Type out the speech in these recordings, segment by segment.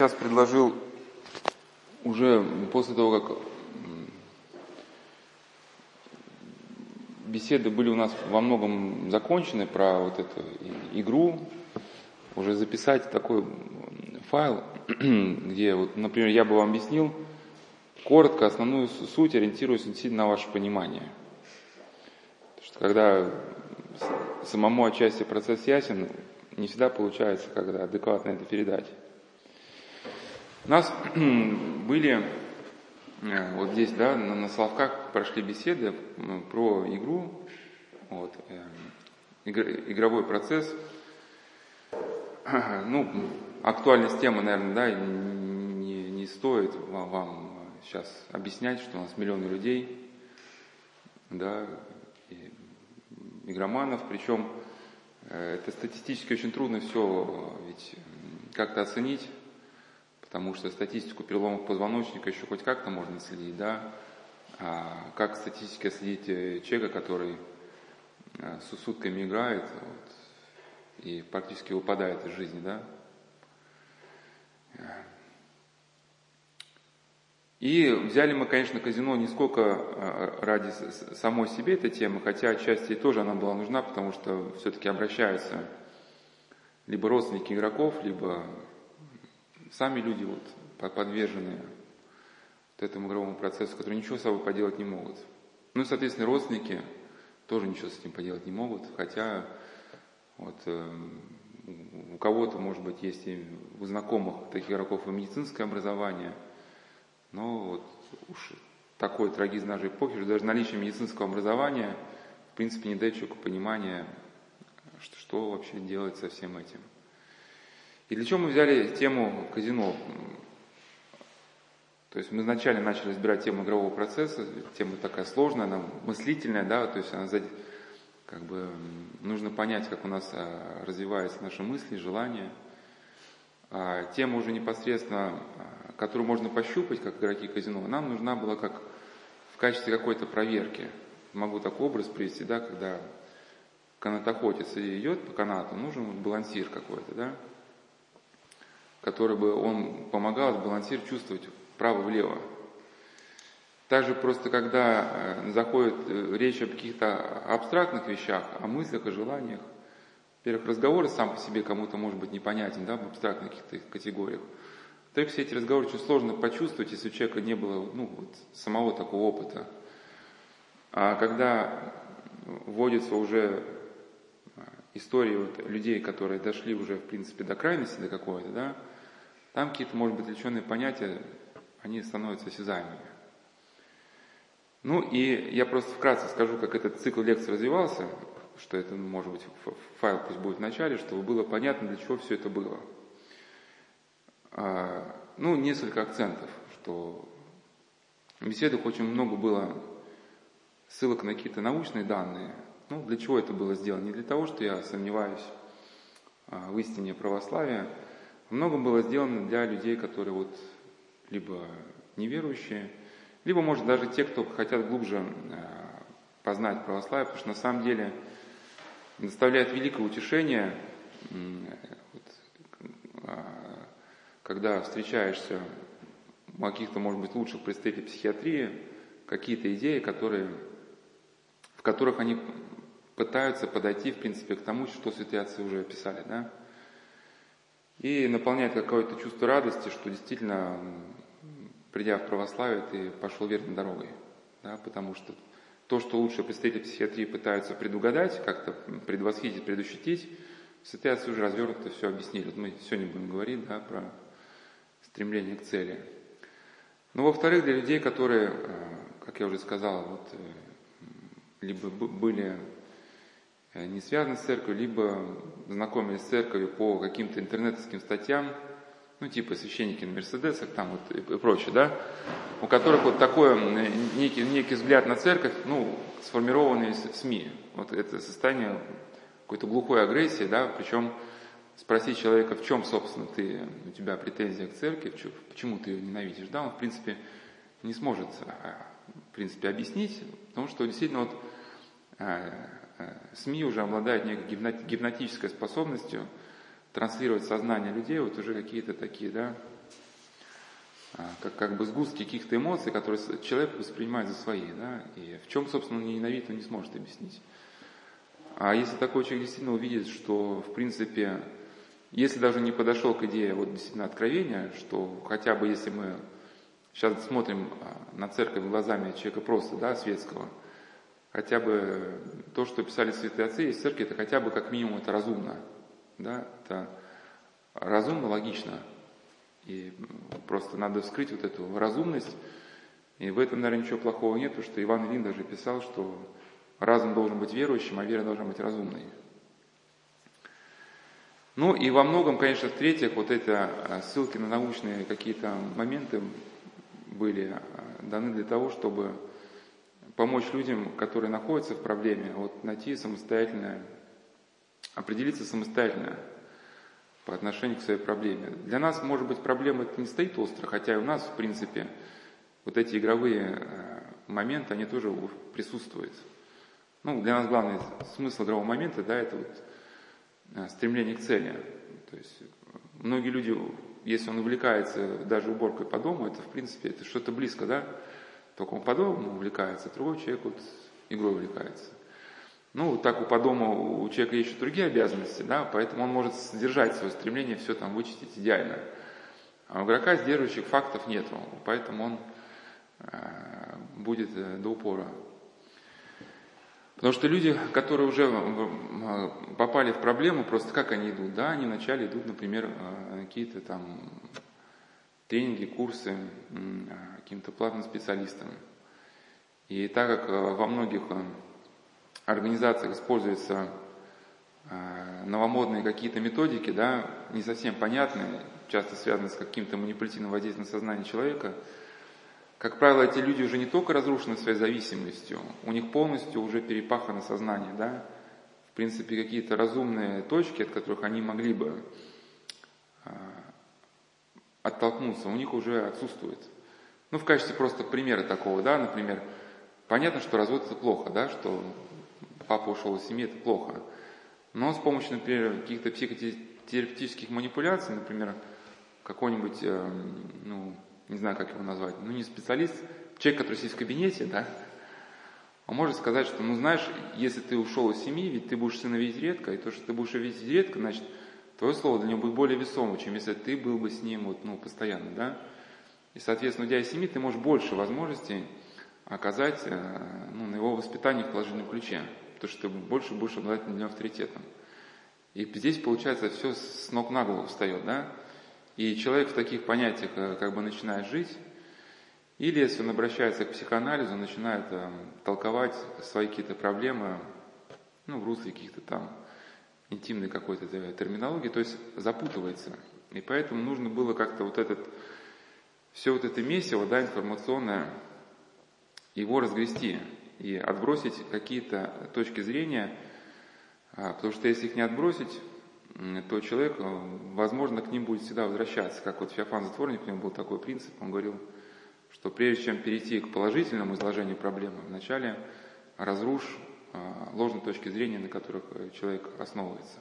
Сейчас предложил уже после того, как беседы были у нас во многом закончены про вот эту игру, уже записать такой файл, где, вот, например, я бы вам объяснил коротко основную суть, ориентируясь действительно на ваше понимание. Потому что когда самому отчасти процесс ясен, не всегда получается, когда адекватно это передать. У нас были э, вот здесь, да, на, на Соловках прошли беседы про игру, вот, э, игровой процесс. Ну, актуальность темы, наверное, да, не, не стоит вам, вам сейчас объяснять, что у нас миллионы людей, да, и игроманов, причем э, это статистически очень трудно все ведь как-то оценить, потому что статистику переломов позвоночника еще хоть как-то можно следить, да, а как статистически следить э, человека, который э, с сутками играет вот, и практически выпадает из жизни, да. И взяли мы, конечно, казино не сколько э, ради самой себе этой темы, хотя отчасти тоже она была нужна, потому что все-таки обращаются либо родственники игроков, либо сами люди вот подвержены вот этому игровому процессу, которые ничего с собой поделать не могут. Ну и, соответственно, родственники тоже ничего с этим поделать не могут, хотя вот, э, у кого-то, может быть, есть и у знакомых таких игроков и медицинское образование, но вот уж такой трагизм нашей эпохи, что даже наличие медицинского образования, в принципе, не дает человеку понимания, что, что вообще делать со всем этим. И для чего мы взяли тему казино? То есть мы изначально начали разбирать тему игрового процесса, тема такая сложная, она мыслительная, да, то есть она как бы нужно понять, как у нас а, развиваются наши мысли, желания. А тема уже непосредственно, а, которую можно пощупать, как игроки казино, нам нужна была как в качестве какой-то проверки. Могу такой образ привести, да, когда канатоходец идет по канату, нужен балансир какой-то, да, который бы он помогал сбалансировать, чувствовать вправо-влево. Также просто когда э, заходит э, речь о каких-то абстрактных вещах, о мыслях, о желаниях, во-первых, разговор сам по себе кому-то может быть непонятен, да, в абстрактных каких-то категориях. Во-вторых, все эти разговоры очень сложно почувствовать, если у человека не было ну, вот, самого такого опыта. А когда вводится уже истории вот людей, которые дошли уже, в принципе, до крайности, до какой-то, да, там какие-то, может быть, отвлеченные понятия, они становятся осязаемыми. Ну и я просто вкратце скажу, как этот цикл лекций развивался, что это, может быть, файл пусть будет в начале, чтобы было понятно, для чего все это было. А, ну, несколько акцентов, что в беседах очень много было ссылок на какие-то научные данные. Ну, для чего это было сделано? Не для того, что я сомневаюсь а, в истине православия, много было сделано для людей, которые вот либо неверующие, либо, может, даже те, кто хотят глубже э, познать православие, потому что на самом деле доставляет великое утешение, а, когда встречаешься у каких-то, может быть, лучших представителей психиатрии, какие-то идеи, которые, в которых они пытаются подойти, в принципе, к тому, что святые отцы уже описали, да? И наполняет какое-то чувство радости, что действительно, придя в православие, ты пошел верной дорогой. Да, потому что то, что лучшие представители психиатрии пытаются предугадать, как-то предвосхитить, предущитить, святые отцы уже развернуто все объяснили. Вот мы сегодня будем говорить да, про стремление к цели. Но во-вторых, для людей, которые, э, как я уже сказал, вот, э, либо были не связаны с церковью, либо знакомились с церковью по каким-то интернетовским статьям, ну, типа священники на Мерседесах там вот и прочее, да, у которых вот такой некий, некий взгляд на церковь, ну, сформированный в СМИ. Вот это состояние какой-то глухой агрессии, да, причем спросить человека, в чем, собственно, ты, у тебя претензия к церкви, почему ты ее ненавидишь, да, он, в принципе, не сможет, а, в принципе, объяснить, потому что действительно вот Э, СМИ уже обладают некой гипнотической способностью транслировать сознание людей, вот уже какие-то такие, да, а, как, как бы сгустки каких-то эмоций, которые человек воспринимает за свои, да, и в чем, собственно, он ненавидит, он не сможет объяснить. А если такой человек действительно увидит, что, в принципе, если даже не подошел к идее вот действительно откровения, что хотя бы если мы сейчас смотрим а, на церковь глазами человека просто, да, светского, хотя бы то, что писали святые отцы из церкви, это хотя бы как минимум это разумно, да, это разумно, логично, и просто надо вскрыть вот эту разумность. И в этом, наверное, ничего плохого нет, потому что Иван Ильин даже писал, что разум должен быть верующим, а вера должна быть разумной. Ну и во многом, конечно, в-третьих, вот эти а, ссылки на научные какие-то моменты были а, даны для того, чтобы помочь людям, которые находятся в проблеме, вот найти самостоятельное, определиться самостоятельно по отношению к своей проблеме. Для нас, может быть, проблема это не стоит остро, хотя и у нас, в принципе, вот эти игровые э, моменты, они тоже присутствуют. Ну, для нас главный смысл игрового момента, да, это вот э, стремление к цели. То есть многие люди, если он увлекается даже уборкой по дому, это, в принципе, это что-то близко, да, он по дому увлекается, другой человек вот игрой увлекается. Ну, так у по дому у человека еще другие обязанности, да, поэтому он может содержать свое стремление все там вычистить идеально. А у игрока сдерживающих фактов нету, поэтому он э, будет э, до упора. Потому что люди, которые уже попали в проблему, просто как они идут? Да, они вначале идут, например, э, какие-то там тренинги, курсы каким-то платным специалистам. И так как во многих организациях используются э, новомодные какие-то методики, да, не совсем понятные, часто связанные с каким-то манипулятивным воздействием на сознание человека, как правило, эти люди уже не только разрушены своей зависимостью, у них полностью уже перепахано сознание, да, в принципе, какие-то разумные точки, от которых они могли бы э, оттолкнуться, у них уже отсутствует. Ну, в качестве просто примера такого, да, например, понятно, что развод это плохо, да, что папа ушел из семьи, это плохо. Но с помощью, например, каких-то психотерапевтических манипуляций, например, какой-нибудь, э, ну, не знаю, как его назвать, ну, не специалист, человек, который сидит в кабинете, да, он может сказать, что, ну, знаешь, если ты ушел из семьи, ведь ты будешь сына видеть редко, и то, что ты будешь видеть редко, значит, твое слово для него будет более весомо, чем если ты был бы с ним вот, ну, постоянно, да. И, соответственно, уйдя из семьи, ты можешь больше возможностей оказать э, ну, на его воспитание в положительном ключе потому что ты больше будешь обладать над ним авторитетом. И здесь, получается, все с ног на голову встает, да? И человек в таких понятиях э, как бы начинает жить, или если он обращается к психоанализу, начинает э, толковать свои какие-то проблемы, ну, в русле каких-то там интимной какой-то терминологии, то есть запутывается. И поэтому нужно было как-то вот этот, все вот это месиво, да, информационное, его разгрести и отбросить какие-то точки зрения, а, потому что если их не отбросить, то человек, э, возможно, к ним будет всегда возвращаться. Как вот Феофан Затворник, у него был такой принцип, он говорил, что прежде чем перейти к положительному изложению проблемы, вначале разрушь а, ложные точки зрения, на которых э, человек основывается.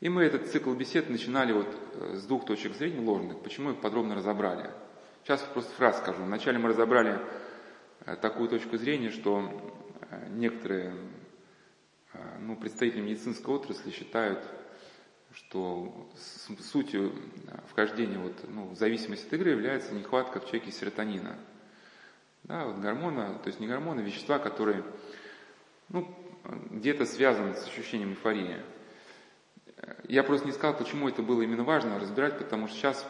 И мы этот цикл бесед начинали вот э, с двух точек зрения ложных. Почему их подробно разобрали? Сейчас просто фраз скажу. Вначале мы разобрали Э, такую точку зрения, что некоторые ну, представители медицинской отрасли считают, что сутью вхождения вот, ну, в зависимость от игры является нехватка в человеке серотонина. Да, вот гормона, то есть не гормоны, а вещества, которые ну, где-то связаны с ощущением эйфории. Я просто не сказал, почему это было именно важно разбирать, потому что сейчас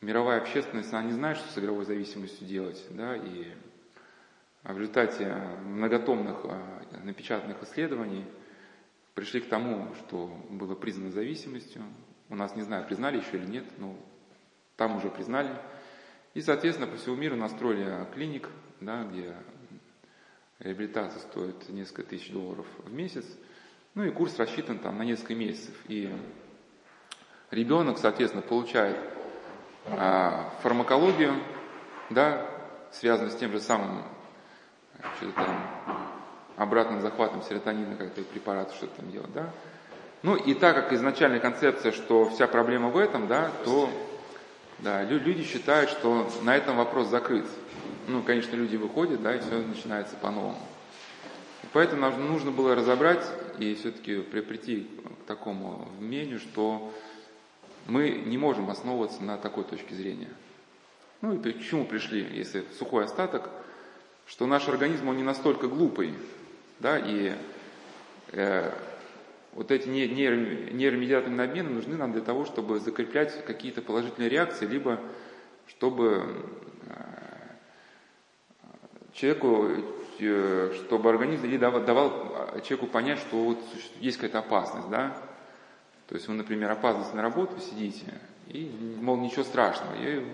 мировая общественность, она не знает, что с игровой зависимостью делать, да, и в результате многотомных а, напечатанных исследований пришли к тому, что было признано зависимостью. У нас, не знаю, признали еще или нет, но там уже признали. И, соответственно, по всему миру настроили клиник, да, где реабилитация стоит несколько тысяч долларов в месяц. Ну и курс рассчитан там на несколько месяцев. И ребенок, соответственно, получает а, фармакологию, да, связанную с тем же самым что-то там, обратным захватом серотонина, как то препарат, что-то там делать, да. Ну и так как изначальная концепция, что вся проблема в этом, да, то Да, люди считают, что на этом вопрос закрыт. Ну, конечно, люди выходят, да, и все начинается по-новому. Поэтому нам нужно было разобрать и все-таки прийти к такому мнению, что мы не можем основываться на такой точке зрения. Ну и к чему пришли, если сухой остаток, что наш организм, он не настолько глупый, да, и э, вот эти нейромедиаторные обмены нужны нам для того, чтобы закреплять какие-то положительные реакции, либо чтобы человеку, э, чтобы организм давал, давал человеку понять, что вот есть какая-то опасность, да. То есть вы, например, опаздываете на работу, сидите, и, мол, ничего страшного, и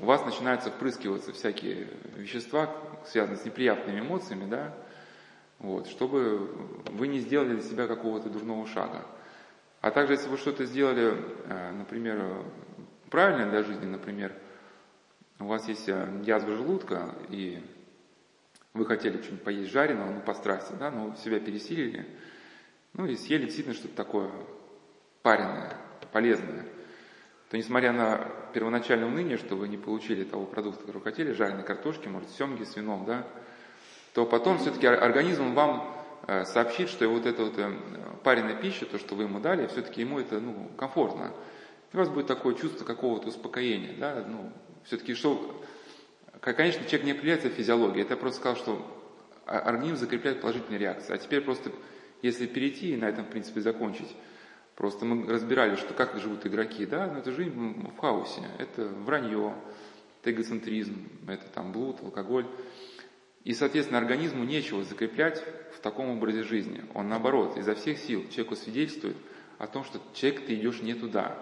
у вас начинаются впрыскиваться всякие вещества, связанные с неприятными эмоциями, да, вот, чтобы вы не сделали для себя какого-то дурного шага. А также, если вы что-то сделали, э, например, правильно для жизни, например, у вас есть э, язва желудка, и вы хотели что-нибудь поесть жареного, ну, по страсти, да, но себя пересилили, ну, и съели действительно что-то такое пареное, полезное, то несмотря на первоначальное уныние, что вы не получили того продукта, который хотели, жареной картошки, может, семги с вином, да, то потом все-таки организм вам э, сообщит, что вот эта вот э, пареная пища, то, что вы ему дали, все-таки ему это ну, комфортно. И у вас будет такое чувство какого-то успокоения. Да? Ну, все-таки что, конечно, человек не определяется физиологией, это я просто сказал, что организм закрепляет положительные реакции. А теперь просто, если перейти и на этом, в принципе, закончить, просто мы разбирали, что как живут игроки, да, но ну, это жизнь в хаосе, это вранье, это эгоцентризм, это там блуд, алкоголь. И, соответственно, организму нечего закреплять в таком образе жизни. Он, наоборот, изо всех сил человеку свидетельствует о том, что человек, ты идешь не туда.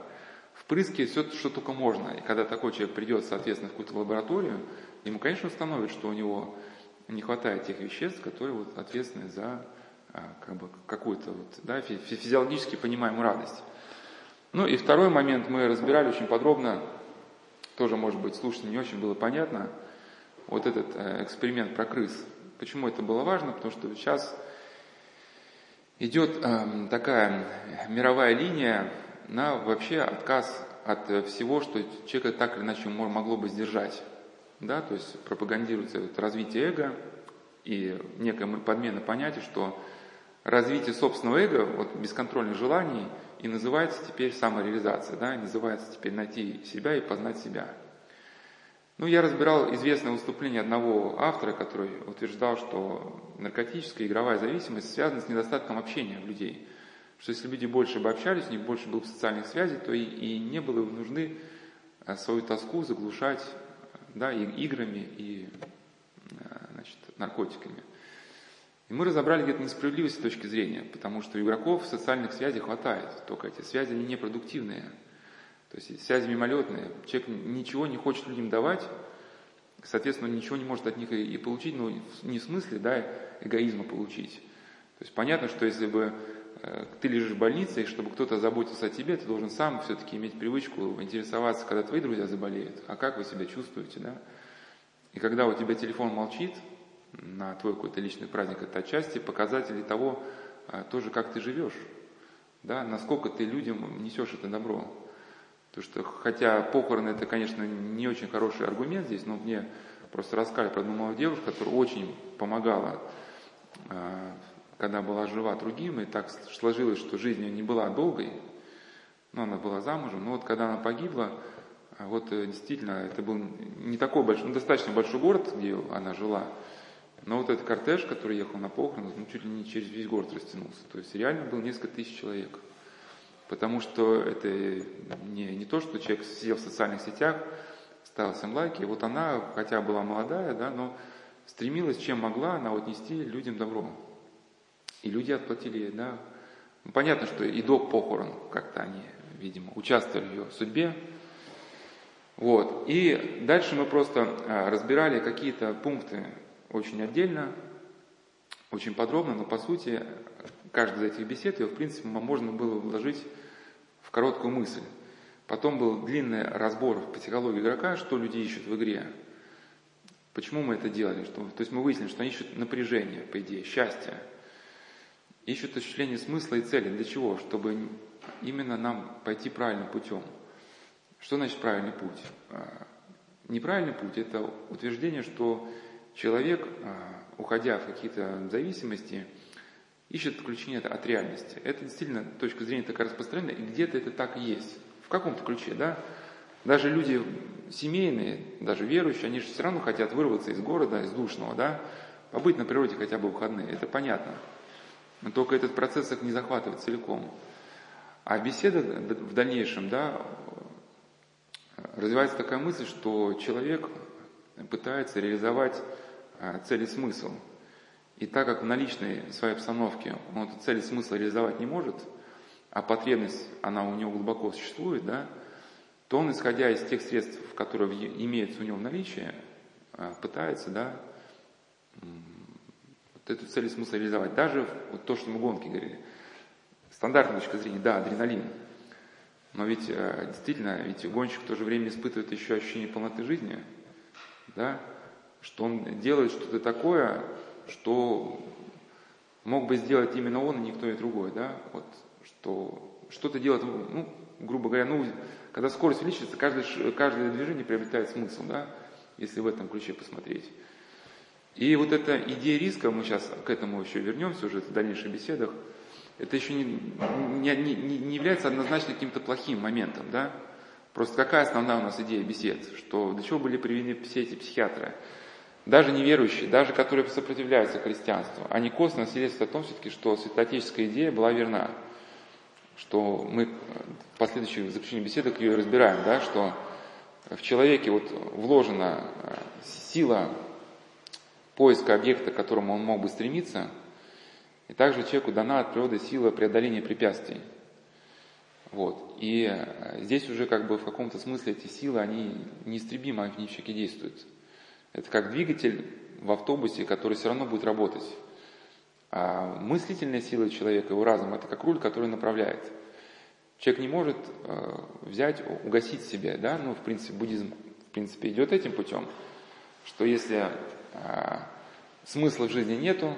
Впрыскивать все, что только можно. И когда такой человек придет, соответственно, в какую-то лабораторию, ему, конечно, установят, что у него не хватает тех веществ, которые вот, ответственны за а, как бы, какую-то вот, да, физиологически понимаемую радость. Ну и второй момент мы разбирали очень подробно, тоже, может быть, слушателям не очень было понятно – вот этот э, эксперимент про крыс. Почему это было важно? Потому что сейчас идет эм, такая мировая линия на вообще отказ от э, всего, что человека так или иначе могло бы сдержать. Да, то есть пропагандируется вот развитие эго и некая подмена понятия, что развитие собственного эго, вот бесконтрольных желаний, и называется теперь самореализация, да, и называется теперь найти себя и познать себя. Ну, я разбирал известное выступление одного автора, который утверждал, что наркотическая игровая зависимость связана с недостатком общения людей. Что если люди больше бы общались, у них больше было бы социальных связей, то и, и не было бы нужны э, свою тоску заглушать да, и играми и э, значит, наркотиками. И мы разобрали где-то несправедливость с точки зрения, потому что игроков социальных связей хватает, только эти связи они непродуктивные. То есть связи мимолетные. Человек ничего не хочет людям давать, соответственно, ничего не может от них и получить, но не в смысле да, эгоизма получить. То есть понятно, что если бы ты лежишь в больнице, и чтобы кто-то заботился о тебе, ты должен сам все-таки иметь привычку интересоваться, когда твои друзья заболеют, а как вы себя чувствуете, да? И когда у тебя телефон молчит на твой какой-то личный праздник, это отчасти показатели того, э, тоже как ты живешь, да, насколько ты людям несешь это добро. Потому что, хотя похороны это, конечно, не очень хороший аргумент здесь, но мне просто рассказали про одну молодую девушку, которая очень помогала, а, когда была жива другим, и так сложилось, что жизнь ее не была долгой, но она была замужем, но вот когда она погибла, а, вот э, действительно, это был не такой большой, ну, достаточно большой город, где она жила, но вот этот кортеж, который ехал на похороны, ну, чуть ли не через весь город растянулся. То есть реально было несколько тысяч человек. Потому что это не, не то, что человек сидел в социальных сетях, ставил всем лайки. Вот она, хотя была молодая, да, но стремилась, чем могла, она вот нести людям добро. И люди отплатили да. Ну, понятно, что и до похорон как-то они, видимо, участвовали в ее судьбе. Вот. И дальше мы просто а, разбирали какие-то пункты очень отдельно, очень подробно, но по сути каждая из этих бесед, ее в принципе можно было вложить в короткую мысль. Потом был длинный разбор в психологии игрока, что люди ищут в игре. Почему мы это делали? Что, то есть мы выяснили, что они ищут напряжение, по идее, счастье. Ищут ощущение смысла и цели. Для чего? Чтобы именно нам пойти правильным путем. Что значит правильный путь? А, неправильный путь – это утверждение, что человек, а, уходя в какие-то зависимости, ищет отключение от реальности. Это действительно точка зрения такая распространенная, и где-то это так и есть. В каком-то ключе, да? Даже люди семейные, даже верующие, они же все равно хотят вырваться из города, из душного, да? Побыть на природе хотя бы выходные, это понятно. Но только этот процесс их не захватывает целиком. А беседа в дальнейшем, да, развивается такая мысль, что человек пытается реализовать а, цель и смысл. И так как в наличной своей обстановке он эту цель и смысл реализовать не может, а потребность, она у него глубоко существует, да, то он, исходя из тех средств, которые имеются у него в наличии, а, пытается, да, эту цель и смысл реализовать. Даже вот то, что мы гонки говорили. Стандартная точка зрения, да, адреналин. Но ведь э, действительно, ведь гонщик в то же время испытывает еще ощущение полноты жизни, да, что он делает что-то такое, что мог бы сделать именно он, и никто и другой, да, вот, что что-то делает, ну, грубо говоря, ну, когда скорость увеличивается, каждое, каждое движение приобретает смысл, да, если в этом ключе посмотреть. И вот эта идея риска, мы сейчас к этому еще вернемся уже в дальнейших беседах, это еще не, не, не, не является однозначно каким-то плохим моментом, да? Просто какая основная у нас идея бесед? Что для чего были приведены все эти психиатры? Даже неверующие, даже которые сопротивляются христианству, они косвенно свидетельствуют о том все-таки, что святоотеческая идея была верна. Что мы в последующих заключениях беседах ее разбираем, да, что в человеке вот вложена э, сила поиска объекта, к которому он мог бы стремиться, и также человеку дана от природы сила преодоления препятствий. Вот. И э, здесь уже как бы в каком-то смысле эти силы, они неистребимо в человеке действуют. Это как двигатель в автобусе, который все равно будет работать. А мыслительная сила человека, его разум, это как руль, который направляет. Человек не может э, взять, угасить себя, да, ну, в принципе, буддизм, в принципе, идет этим путем, что если смысла в жизни нету,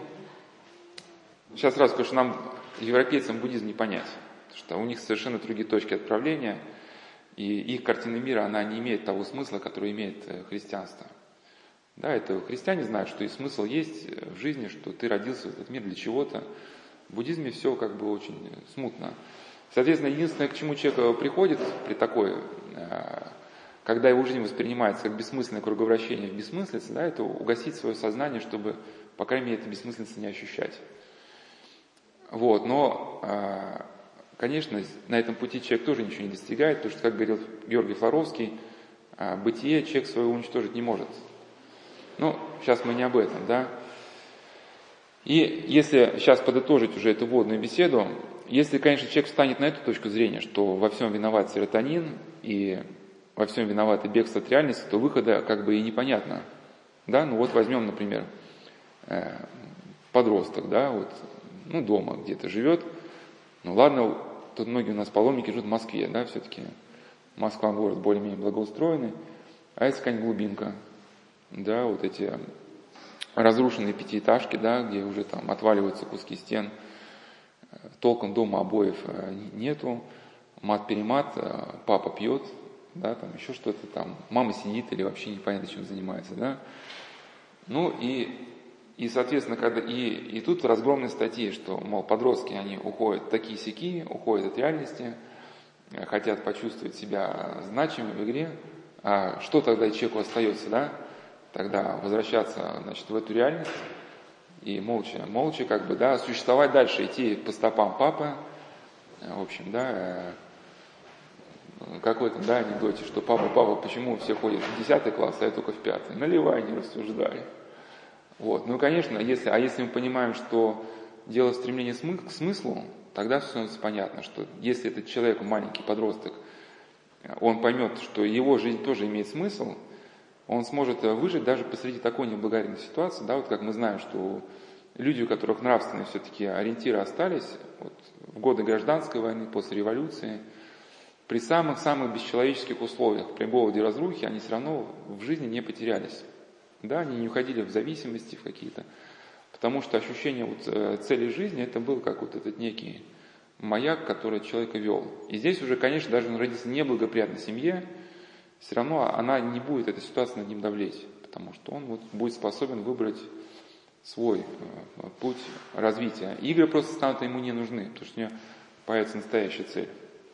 сейчас сразу скажу, что нам, европейцам, буддизм не понять, что у них совершенно другие точки отправления, и их картина мира, она не имеет того смысла, который имеет э, христианство. Да, это христиане знают, что и смысл есть в жизни, что ты родился в этот мир для чего-то. В буддизме все как бы очень смутно. Соответственно, единственное, к чему человек приходит при такой, э, когда его жизнь воспринимается как бессмысленное круговращение в бессмыслице, да, это угасить свое сознание, чтобы, по крайней мере, это бессмыслица не ощущать. Вот, но, э, конечно, на этом пути человек тоже ничего не достигает, потому что, как говорил Георгий Флоровский, э, бытие человек свое уничтожить не может. Ну, сейчас мы не об этом, да. И если сейчас подытожить уже эту водную беседу, если, конечно, человек встанет на эту точку зрения, что во всем виноват серотонин и во всем виноват и бегство от реальности, то выхода как бы и непонятно. Да, ну вот возьмем, например, э, подросток, да, вот, ну дома где-то живет, ну ладно, тут многие у нас паломники живут в Москве, да, все-таки Москва город более-менее благоустроенный, а это какая-нибудь глубинка, да, вот эти разрушенные пятиэтажки, да, где уже там отваливаются куски стен, толком дома обоев э, нету, мат-перемат, э, папа пьет, да, там еще что-то там, мама сидит или вообще непонятно чем занимается, да. Ну и, и соответственно, когда, и, и тут разгромные статьи, что, мол, подростки, они уходят такие сики, уходят от реальности, э, хотят почувствовать себя значимыми в игре, а что тогда человеку остается, да? тогда возвращаться значит, в эту реальность и молча, молча как бы, да, существовать дальше, идти по стопам папы, в общем, да, э, какой-то, да, анекдоте, что папа, папа, почему все ходят в 10 класс, а я только в 5 наливай, не рассуждай. Вот, ну, конечно, если, а если мы понимаем, что дело стремления к смыслу, тогда все становится понятно, что если этот человек, маленький подросток, он поймет, что его жизнь тоже имеет смысл – он сможет э, выжить даже посреди такой неблагодарной ситуации, да, вот как мы знаем, что люди, у которых нравственные все-таки ориентиры остались, вот, в годы гражданской войны, после революции, при самых-самых бесчеловеческих условиях, при голоде разрухе, они все равно в жизни не потерялись. Да, они не уходили в зависимости в какие-то, потому что ощущение вот э, цели жизни, это был как вот этот некий маяк, который человека вел. И здесь уже, конечно, даже он родится в неблагоприятной семье, все равно она не будет, эта ситуация над ним давлеть, потому что он вот будет способен выбрать свой э, путь развития. Игры просто станут ему не нужны, потому что у него появится настоящая цель.